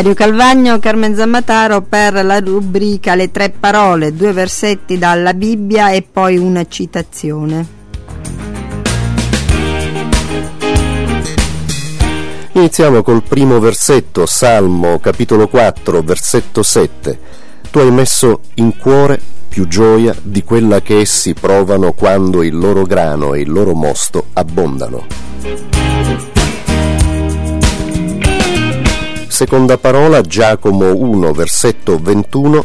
Mario Calvagno, Carmen Zammataro per la rubrica Le tre parole, due versetti dalla Bibbia e poi una citazione. Iniziamo col primo versetto, Salmo capitolo 4, versetto 7. Tu hai messo in cuore più gioia di quella che essi provano quando il loro grano e il loro mosto abbondano. Seconda parola, Giacomo 1, versetto 21,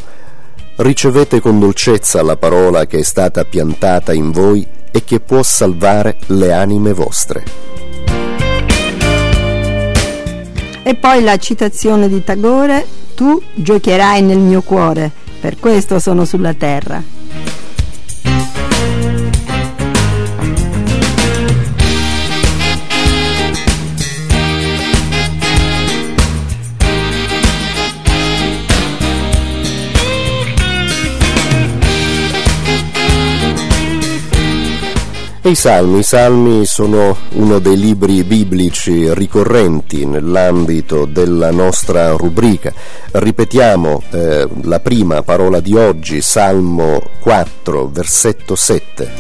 ricevete con dolcezza la parola che è stata piantata in voi e che può salvare le anime vostre. E poi la citazione di Tagore, tu giocherai nel mio cuore, per questo sono sulla terra. E i salmi, i salmi sono uno dei libri biblici ricorrenti nell'ambito della nostra rubrica. Ripetiamo eh, la prima parola di oggi, Salmo 4, versetto 7.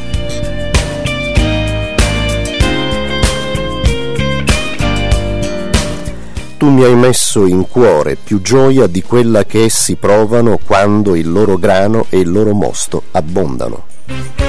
Tu mi hai messo in cuore più gioia di quella che essi provano quando il loro grano e il loro mosto abbondano.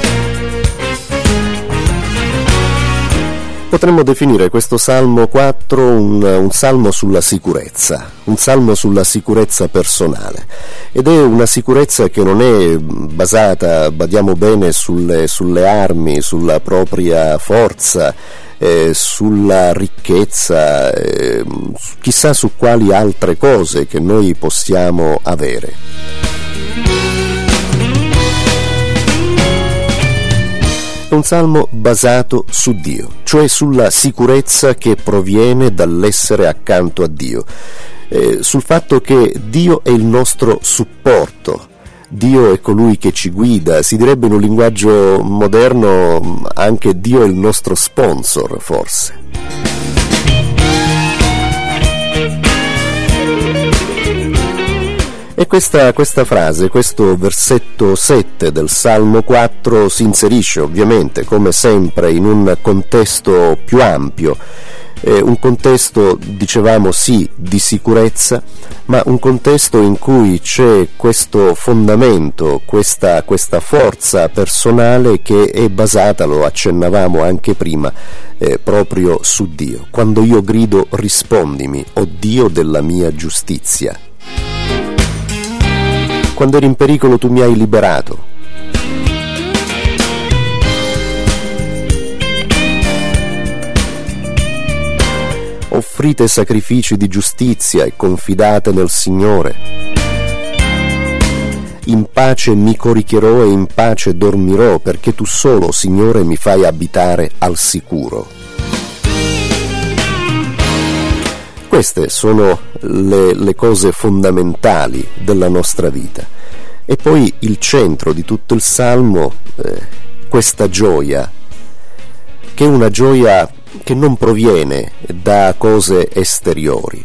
Potremmo definire questo Salmo 4 un, un, salmo sulla sicurezza, un salmo sulla sicurezza personale ed è una sicurezza che non è basata, badiamo bene, sulle, sulle armi, sulla propria forza, eh, sulla ricchezza, eh, chissà su quali altre cose che noi possiamo avere. È un salmo basato su Dio, cioè sulla sicurezza che proviene dall'essere accanto a Dio, eh, sul fatto che Dio è il nostro supporto, Dio è colui che ci guida, si direbbe in un linguaggio moderno anche Dio è il nostro sponsor forse. E questa, questa, frase, questo versetto 7 del Salmo 4 si inserisce ovviamente, come sempre, in un contesto più ampio, eh, un contesto, dicevamo sì, di sicurezza, ma un contesto in cui c'è questo fondamento, questa, questa forza personale che è basata, lo accennavamo anche prima, eh, proprio su Dio. Quando io grido rispondimi, o oh Dio della mia giustizia quando ero in pericolo tu mi hai liberato. Offrite sacrifici di giustizia e confidate nel Signore. In pace mi coricherò e in pace dormirò, perché tu solo, Signore, mi fai abitare al sicuro. Queste sono le, le cose fondamentali della nostra vita. E poi il centro di tutto il Salmo, eh, questa gioia, che è una gioia che non proviene da cose esteriori.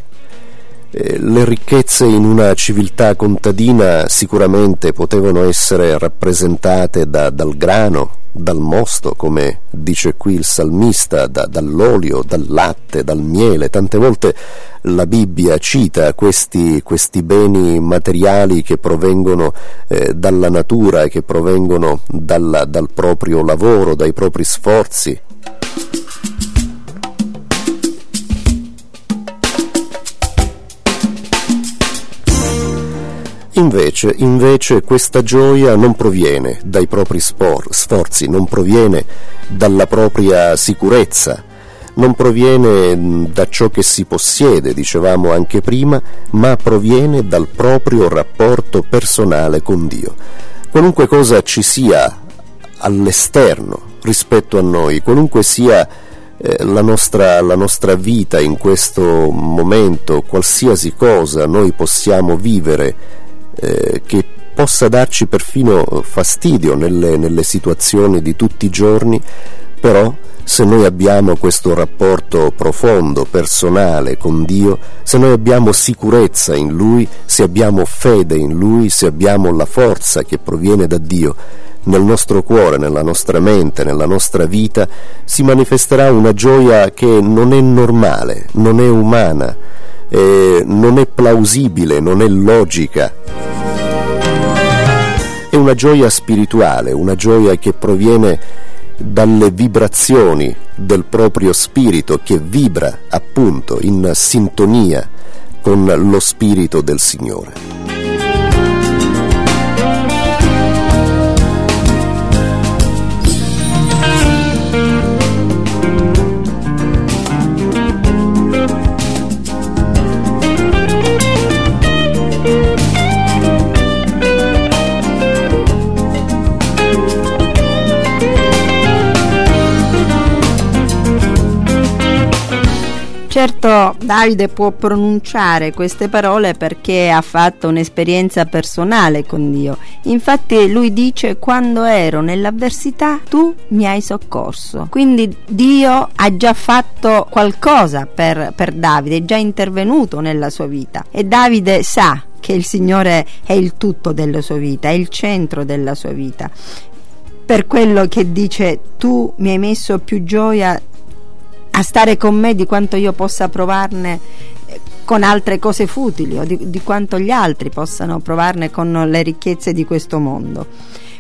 Eh, le ricchezze in una civiltà contadina sicuramente potevano essere rappresentate da, dal grano, dal mosto, come dice qui il salmista, da, dall'olio, dal latte, dal miele. Tante volte la Bibbia cita questi, questi beni materiali che provengono eh, dalla natura e che provengono dalla, dal proprio lavoro, dai propri sforzi. Invece, invece questa gioia non proviene dai propri spor, sforzi, non proviene dalla propria sicurezza, non proviene da ciò che si possiede, dicevamo anche prima, ma proviene dal proprio rapporto personale con Dio. Qualunque cosa ci sia all'esterno rispetto a noi, qualunque sia eh, la, nostra, la nostra vita in questo momento, qualsiasi cosa noi possiamo vivere eh, che possa darci perfino fastidio nelle, nelle situazioni di tutti i giorni, però se noi abbiamo questo rapporto profondo, personale con Dio, se noi abbiamo sicurezza in Lui, se abbiamo fede in Lui, se abbiamo la forza che proviene da Dio, nel nostro cuore, nella nostra mente, nella nostra vita, si manifesterà una gioia che non è normale, non è umana, eh, non è plausibile, non è logica. È una gioia spirituale, una gioia che proviene dalle vibrazioni del proprio spirito che vibra appunto in sintonia con lo spirito del Signore. Certo Davide può pronunciare queste parole perché ha fatto un'esperienza personale con Dio. Infatti lui dice quando ero nell'avversità tu mi hai soccorso. Quindi Dio ha già fatto qualcosa per, per Davide, è già intervenuto nella sua vita e Davide sa che il Signore è il tutto della sua vita, è il centro della sua vita. Per quello che dice tu mi hai messo più gioia a stare con me di quanto io possa provarne eh, con altre cose futili o di, di, quanto gli altri possano provarne con le ricchezze di questo mondo.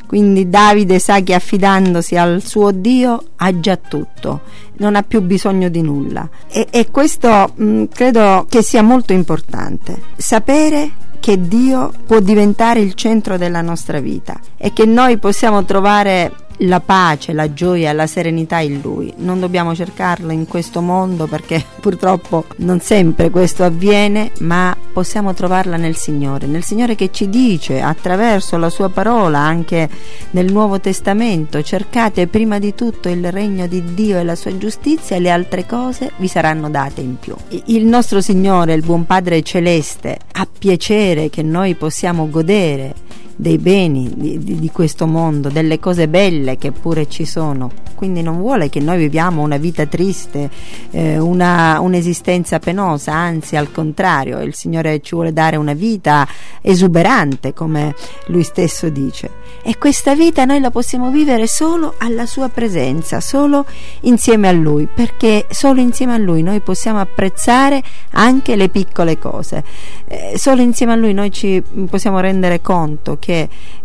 Quindi Davide sa che affidandosi al suo Dio ha già tutto, non ha più bisogno di nulla. E, e questo mh, mm, credo che sia molto importante. Sapere che Dio può diventare il centro della nostra vita e che noi possiamo trovare la pace, la gioia, la serenità in Lui. Non dobbiamo cercarlo in questo mondo perché purtroppo non sempre questo avviene, ma possiamo trovarla nel Signore, nel Signore che ci dice attraverso la sua parola, anche nel Nuovo Testamento, cercate prima di tutto il regno di Dio e la sua giustizia e le altre cose vi saranno date in più. Il nostro Signore, il buon Padre celeste, ha piacere che noi possiamo godere dei beni di, di, di, questo mondo, delle cose belle che pure ci sono. Quindi non vuole che noi viviamo una vita triste, eh, una, un'esistenza penosa, anzi al contrario, il Signore ci vuole dare una vita esuberante, come Lui stesso dice. E questa vita noi la possiamo vivere solo alla Sua presenza, solo insieme a Lui, perché solo insieme a Lui noi possiamo apprezzare anche le piccole cose. Eh, solo insieme a Lui noi ci possiamo rendere conto che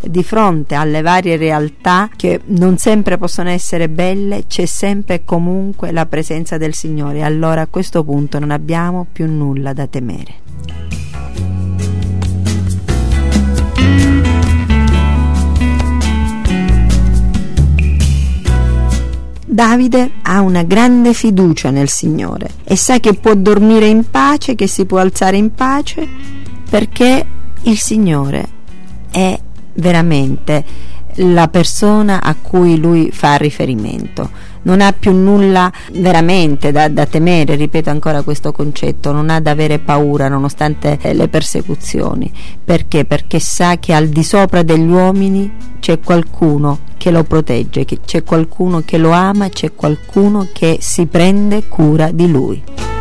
di fronte alle varie realtà che non sempre possono essere belle c'è sempre e comunque la presenza del Signore allora a questo punto non abbiamo più nulla da temere. Davide ha una grande fiducia nel Signore e sa che può dormire in pace, che si può alzare in pace perché il Signore è veramente la persona a cui lui fa riferimento. Non ha più nulla veramente da, da, temere, ripeto ancora questo concetto, non ha da avere paura nonostante le persecuzioni. Perché? Perché sa che al di sopra degli uomini c'è qualcuno che lo protegge, c'è qualcuno che lo ama, c'è qualcuno che si prende cura di lui.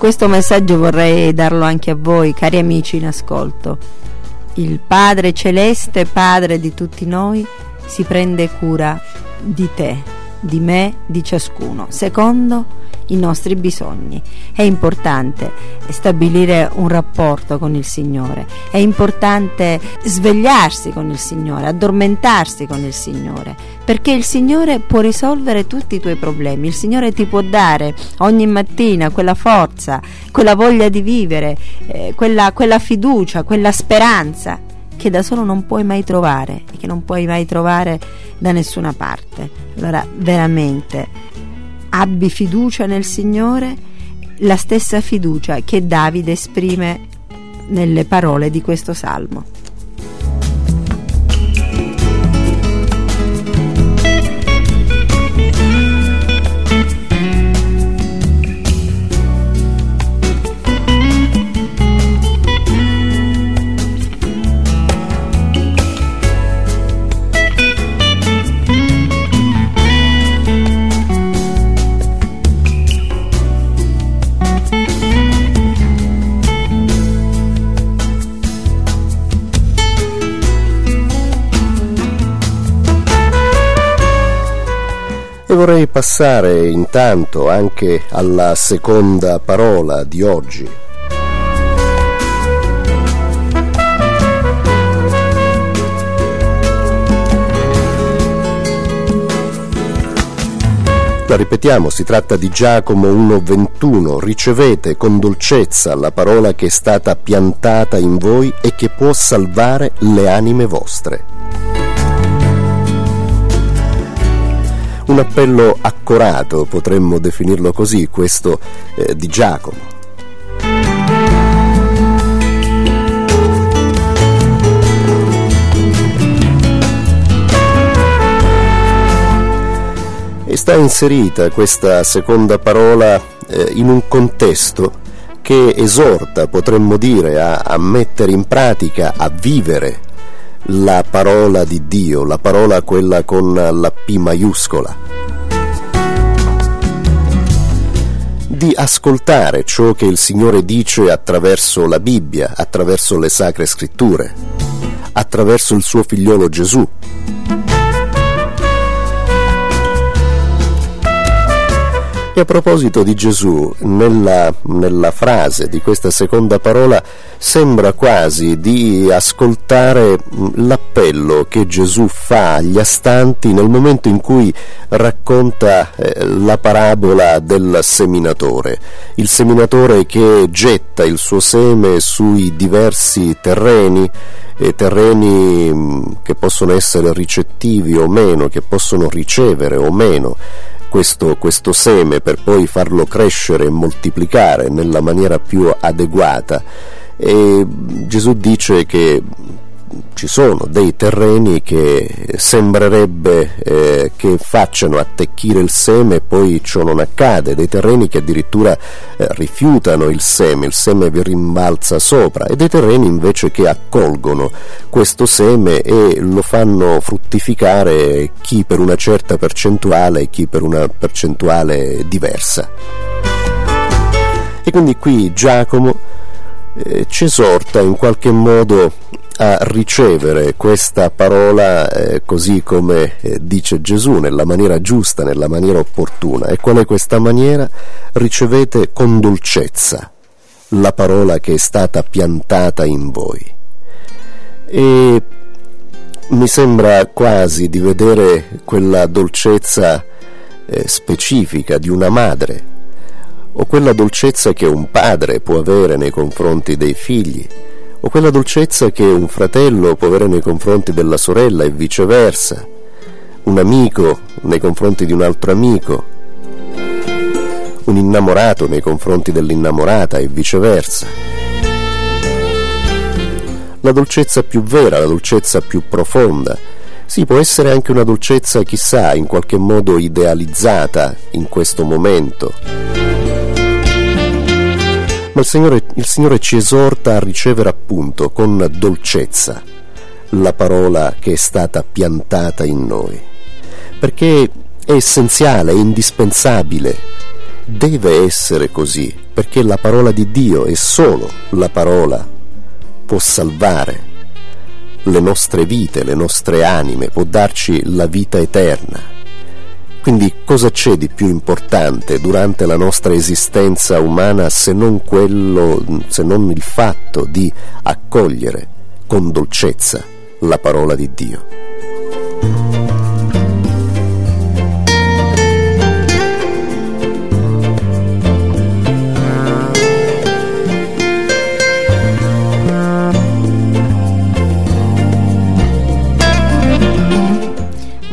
Questo messaggio vorrei darlo anche a voi, cari amici in ascolto. Il Padre Celeste, Padre di tutti noi, si prende cura di te, di me, di ciascuno. Secondo, i nostri bisogni. È importante stabilire un rapporto con il Signore, è importante svegliarsi con il Signore, addormentarsi con il Signore, perché il Signore può risolvere tutti i tuoi problemi, il Signore ti può dare ogni mattina quella forza, quella voglia di vivere, eh, quella, quella fiducia, quella speranza che da solo non puoi mai trovare e che non puoi mai trovare da nessuna parte. Allora, veramente abbi fiducia nel Signore, la stessa fiducia che Davide esprime nelle parole di questo salmo. E vorrei passare intanto anche alla seconda parola di oggi, La ripetiamo, si tratta di Giacomo 1,21. Ricevete con dolcezza la parola che è stata piantata in voi e che può salvare le anime vostre. Un appello accorato, potremmo definirlo così, questo eh, di Giacomo. e sta inserita questa seconda parola eh, in un contesto che esorta, potremmo dire, a, a mettere in pratica, a vivere la parola di Dio, la parola quella con la P maiuscola. Di ascoltare ciò che il Signore dice attraverso la Bibbia, attraverso le sacre scritture, attraverso il suo figliolo Gesù. A proposito di Gesù, nella, nella, frase di questa seconda parola sembra quasi di ascoltare l'appello che Gesù fa agli astanti nel momento in cui racconta eh, la parabola del seminatore, il seminatore che getta il suo seme sui diversi terreni e terreni che possono essere ricettivi o meno, che possono ricevere o meno questo, questo seme per poi farlo crescere e moltiplicare nella maniera più adeguata. E Gesù dice che ci sono dei terreni che sembrerebbe eh, che facciano attecchire il seme e poi ciò non accade, dei terreni che addirittura eh, rifiutano il seme, il seme vi rimbalza sopra e dei terreni invece che accolgono questo seme e lo fanno fruttificare chi per una certa percentuale e chi per una percentuale diversa. E quindi qui Giacomo eh, ci esorta in qualche modo a ricevere questa parola eh, così come eh, dice Gesù, nella maniera giusta, nella maniera opportuna. E qual è questa maniera? Ricevete con dolcezza la parola che è stata piantata in voi. E mi sembra quasi di vedere quella dolcezza eh, specifica di una madre o quella dolcezza che un padre può avere nei confronti dei figli o quella dolcezza che un fratello può avere nei confronti della sorella e viceversa, un amico nei confronti di un altro amico, un innamorato nei confronti dell'innamorata e viceversa. La dolcezza più vera, la dolcezza più profonda, sì, può essere anche una dolcezza, chissà, in qualche modo idealizzata in questo momento ma il Signore, il Signore ci esorta a ricevere appunto con dolcezza la parola che è stata piantata in noi, perché è essenziale, è indispensabile, deve essere così, perché la parola di Dio è solo la parola può salvare le nostre vite, le nostre anime, può darci la vita eterna. Quindi cosa c'è di più importante durante la nostra esistenza umana se non, quello, se non il fatto di accogliere con dolcezza la parola di Dio?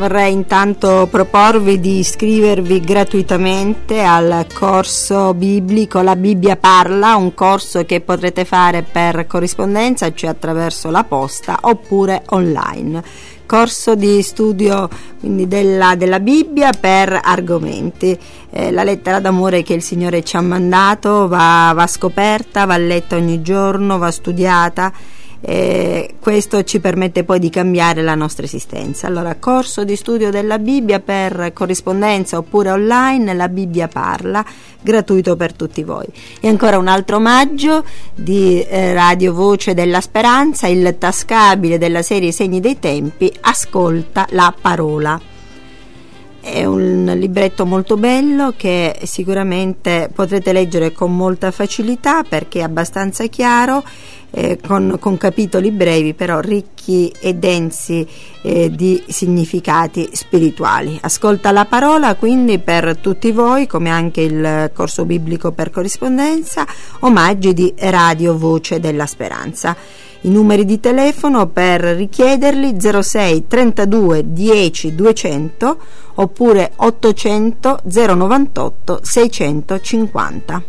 Vorrei intanto proporvi di iscrivervi gratuitamente al corso biblico La Bibbia parla, un corso che potrete fare per corrispondenza, cioè attraverso la posta oppure online. Corso di studio della, della Bibbia per argomenti. Eh, la lettera d'amore che il Signore ci ha mandato va, va scoperta, va letta ogni giorno, va studiata eh, questo ci permette poi di cambiare la nostra esistenza. Allora, corso di studio della Bibbia per corrispondenza oppure online, la Bibbia parla, gratuito per tutti voi. E ancora un altro omaggio di eh, Radio Voce della Speranza, il tascabile della serie Segni dei Tempi, ascolta la parola. è un libretto molto bello che sicuramente potrete leggere con molta facilità perché è abbastanza chiaro, eh, con, con, capitoli brevi però ricchi e densi eh, di significati spirituali. Ascolta la parola quindi per tutti voi, come anche il corso biblico per corrispondenza, omaggi di Radio Voce della Speranza. I numeri di telefono per richiederli 06 32 10 200 oppure 800 098 650.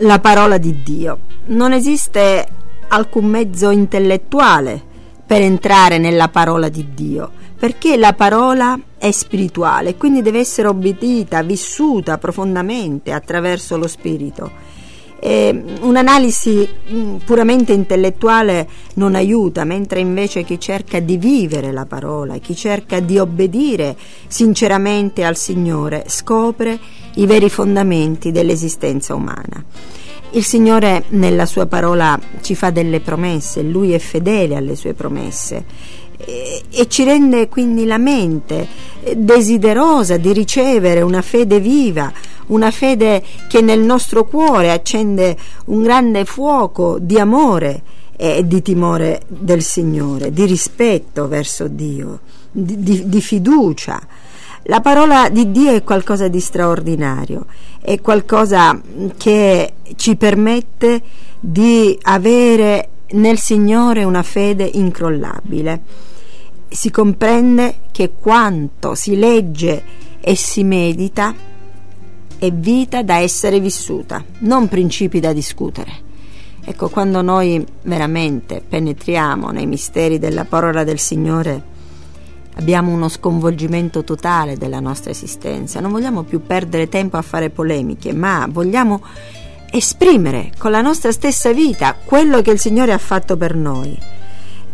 La parola di Dio. Non esiste alcun mezzo intellettuale per entrare nella parola di Dio, perché la parola è spirituale, quindi deve essere obbedita, vissuta profondamente attraverso lo spirito. E un'analisi mm, puramente intellettuale non aiuta, mentre invece chi cerca di vivere la parola, chi cerca di obbedire sinceramente al Signore, scopre i veri fondamenti dell'esistenza umana. Il Signore nella sua parola ci fa delle promesse, Lui è fedele alle sue promesse e, ci rende quindi la mente desiderosa di ricevere una fede viva, una fede che nel nostro cuore accende un grande fuoco di amore e di timore del Signore, di rispetto verso Dio, di, di, di fiducia. La parola di Dio è qualcosa di straordinario, è qualcosa che ci permette di avere nel Signore una fede incrollabile. Si comprende che quanto si legge e si medita è vita da essere vissuta, non principi da discutere. Ecco, quando noi veramente penetriamo nei misteri della parola del Signore, abbiamo uno sconvolgimento totale della nostra esistenza, non vogliamo più perdere tempo a fare polemiche, ma vogliamo esprimere con la nostra stessa vita quello che il Signore ha fatto per noi.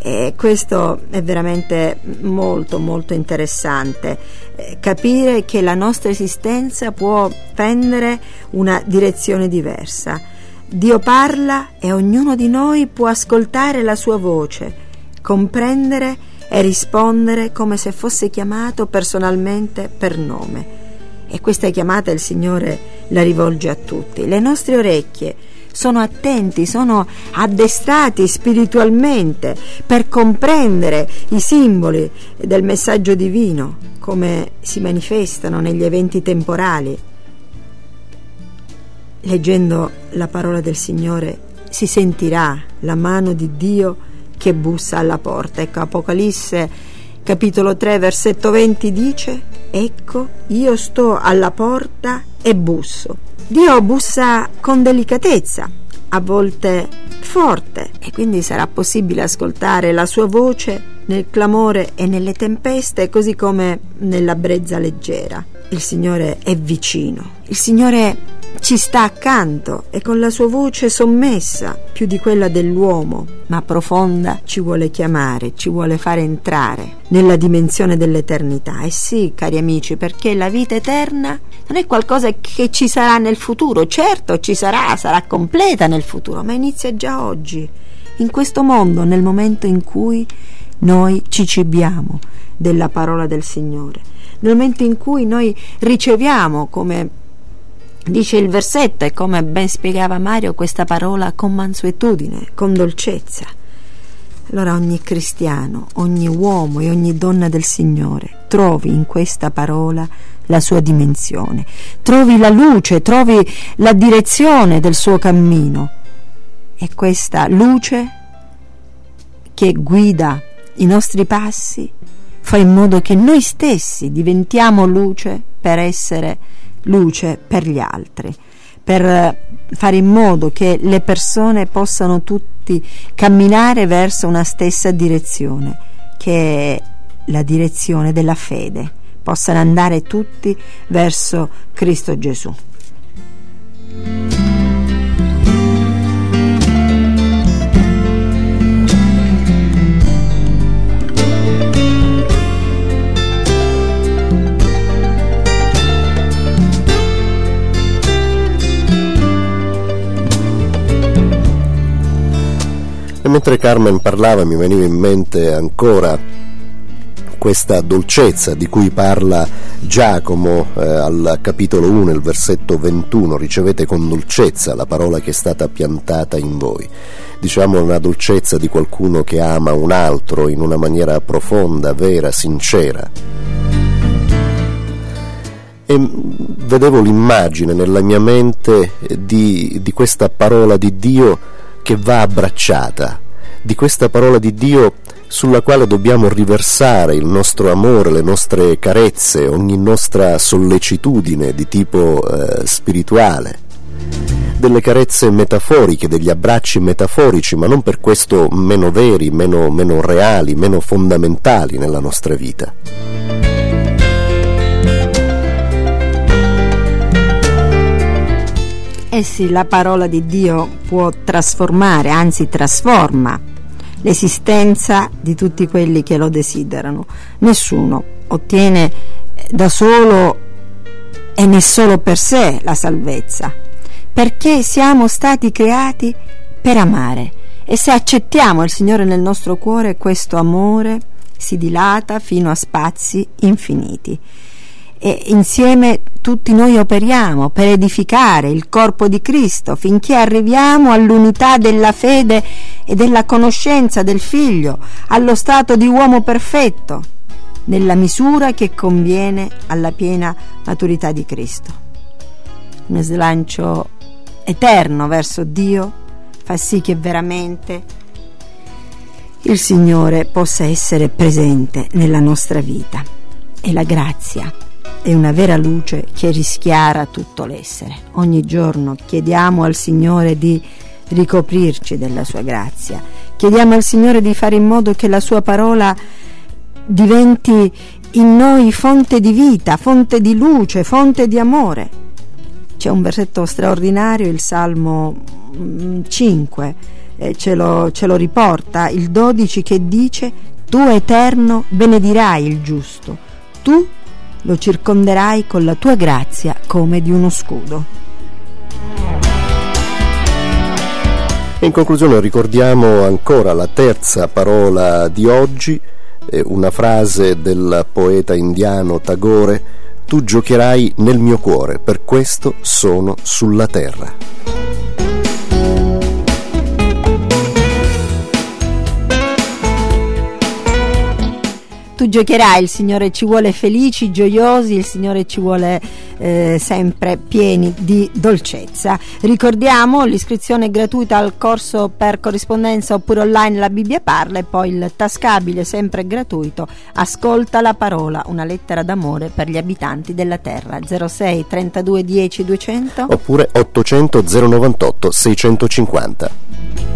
E questo è veramente molto molto interessante, eh, capire che la nostra esistenza può prendere una direzione diversa. Dio parla e ognuno di noi può ascoltare la sua voce, comprendere e rispondere come se fosse chiamato personalmente per nome. E questa chiamata il Signore la rivolge a tutti. Le nostre orecchie sono attenti, sono addestrati spiritualmente per comprendere i simboli del messaggio divino, come si manifestano negli eventi temporali. Leggendo la parola del Signore si sentirà la mano di Dio che bussa alla porta. Ecco, Apocalisse capitolo 3 versetto 20 dice, ecco, io sto alla porta e busso. Dio bussa con delicatezza, a volte forte, e quindi sarà possibile ascoltare la sua voce nel clamore e nelle tempeste, così come nella brezza leggera. Il Signore è vicino, il Signore ci sta accanto e con la sua voce sommessa, più di quella dell'uomo, ma profonda, ci vuole chiamare, ci vuole fare entrare nella dimensione dell'eternità. E sì, cari amici, perché la vita eterna non è qualcosa che ci sarà nel futuro, certo ci sarà, sarà completa nel futuro, ma inizia già oggi, in questo mondo, nel momento in cui noi ci cibiamo della parola del Signore, nel momento in cui noi riceviamo come Dice il versetto e come ben spiegava Mario questa parola con mansuetudine, con dolcezza. Allora ogni cristiano, ogni uomo e ogni donna del Signore trovi in questa parola la sua dimensione, trovi la luce, trovi la direzione del suo cammino. E questa luce che guida i nostri passi fa in modo che noi stessi diventiamo luce per essere luce per gli altri, per eh, fare in modo che le persone possano tutti camminare verso una stessa direzione, che è la direzione della fede, possano andare tutti verso Cristo Gesù. Mentre Carmen parlava mi veniva in mente ancora questa dolcezza di cui parla Giacomo eh, al capitolo 1, il versetto 21, ricevete con dolcezza la parola che è stata piantata in voi. Diciamo una dolcezza di qualcuno che ama un altro in una maniera profonda, vera, sincera. E vedevo l'immagine nella mia mente di, di questa parola di Dio che va abbracciata, di questa parola di Dio sulla quale dobbiamo riversare il nostro amore, le nostre carezze, ogni nostra sollecitudine di tipo eh, spirituale, delle carezze metaforiche, degli abbracci metaforici, ma non per questo meno veri, meno, meno reali, meno fondamentali nella nostra vita. Sì, la parola di Dio può trasformare, anzi trasforma l'esistenza di tutti quelli che lo desiderano. Nessuno ottiene eh, da solo e né solo per sé la salvezza, perché siamo stati creati per amare e se accettiamo il Signore nel nostro cuore questo amore si dilata fino a spazi infiniti e insieme tutti noi operiamo per edificare il corpo di Cristo finché arriviamo all'unità della fede e della conoscenza del Figlio, allo stato di uomo perfetto, nella misura che conviene alla piena maturità di Cristo. Un slancio eterno verso Dio fa sì che veramente il Signore possa essere presente nella nostra vita e la grazia è una vera luce che rischiara tutto l'essere. Ogni giorno chiediamo al Signore di ricoprirci della sua grazia. Chiediamo al Signore di fare in modo che la sua parola diventi in noi fonte di vita, fonte di luce, fonte di amore. C'è un versetto straordinario, il Salmo 5, mm, eh, ce, lo, ce lo riporta, il 12 che dice, tu eterno benedirai il giusto, tu lo circonderai con la tua grazia come di uno scudo. in conclusione ricordiamo ancora la terza parola di oggi, una frase del poeta indiano Tagore, tu giocherai nel mio cuore, per questo sono sulla terra. Tu giocherai, il Signore ci vuole felici, gioiosi, il Signore ci vuole eh, sempre pieni di dolcezza. Ricordiamo l'iscrizione gratuita al corso per corrispondenza oppure online La Bibbia parla e poi il tascabile sempre gratuito Ascolta la parola, una lettera d'amore per gli abitanti della terra 06 32 10 200 oppure 800 098 650.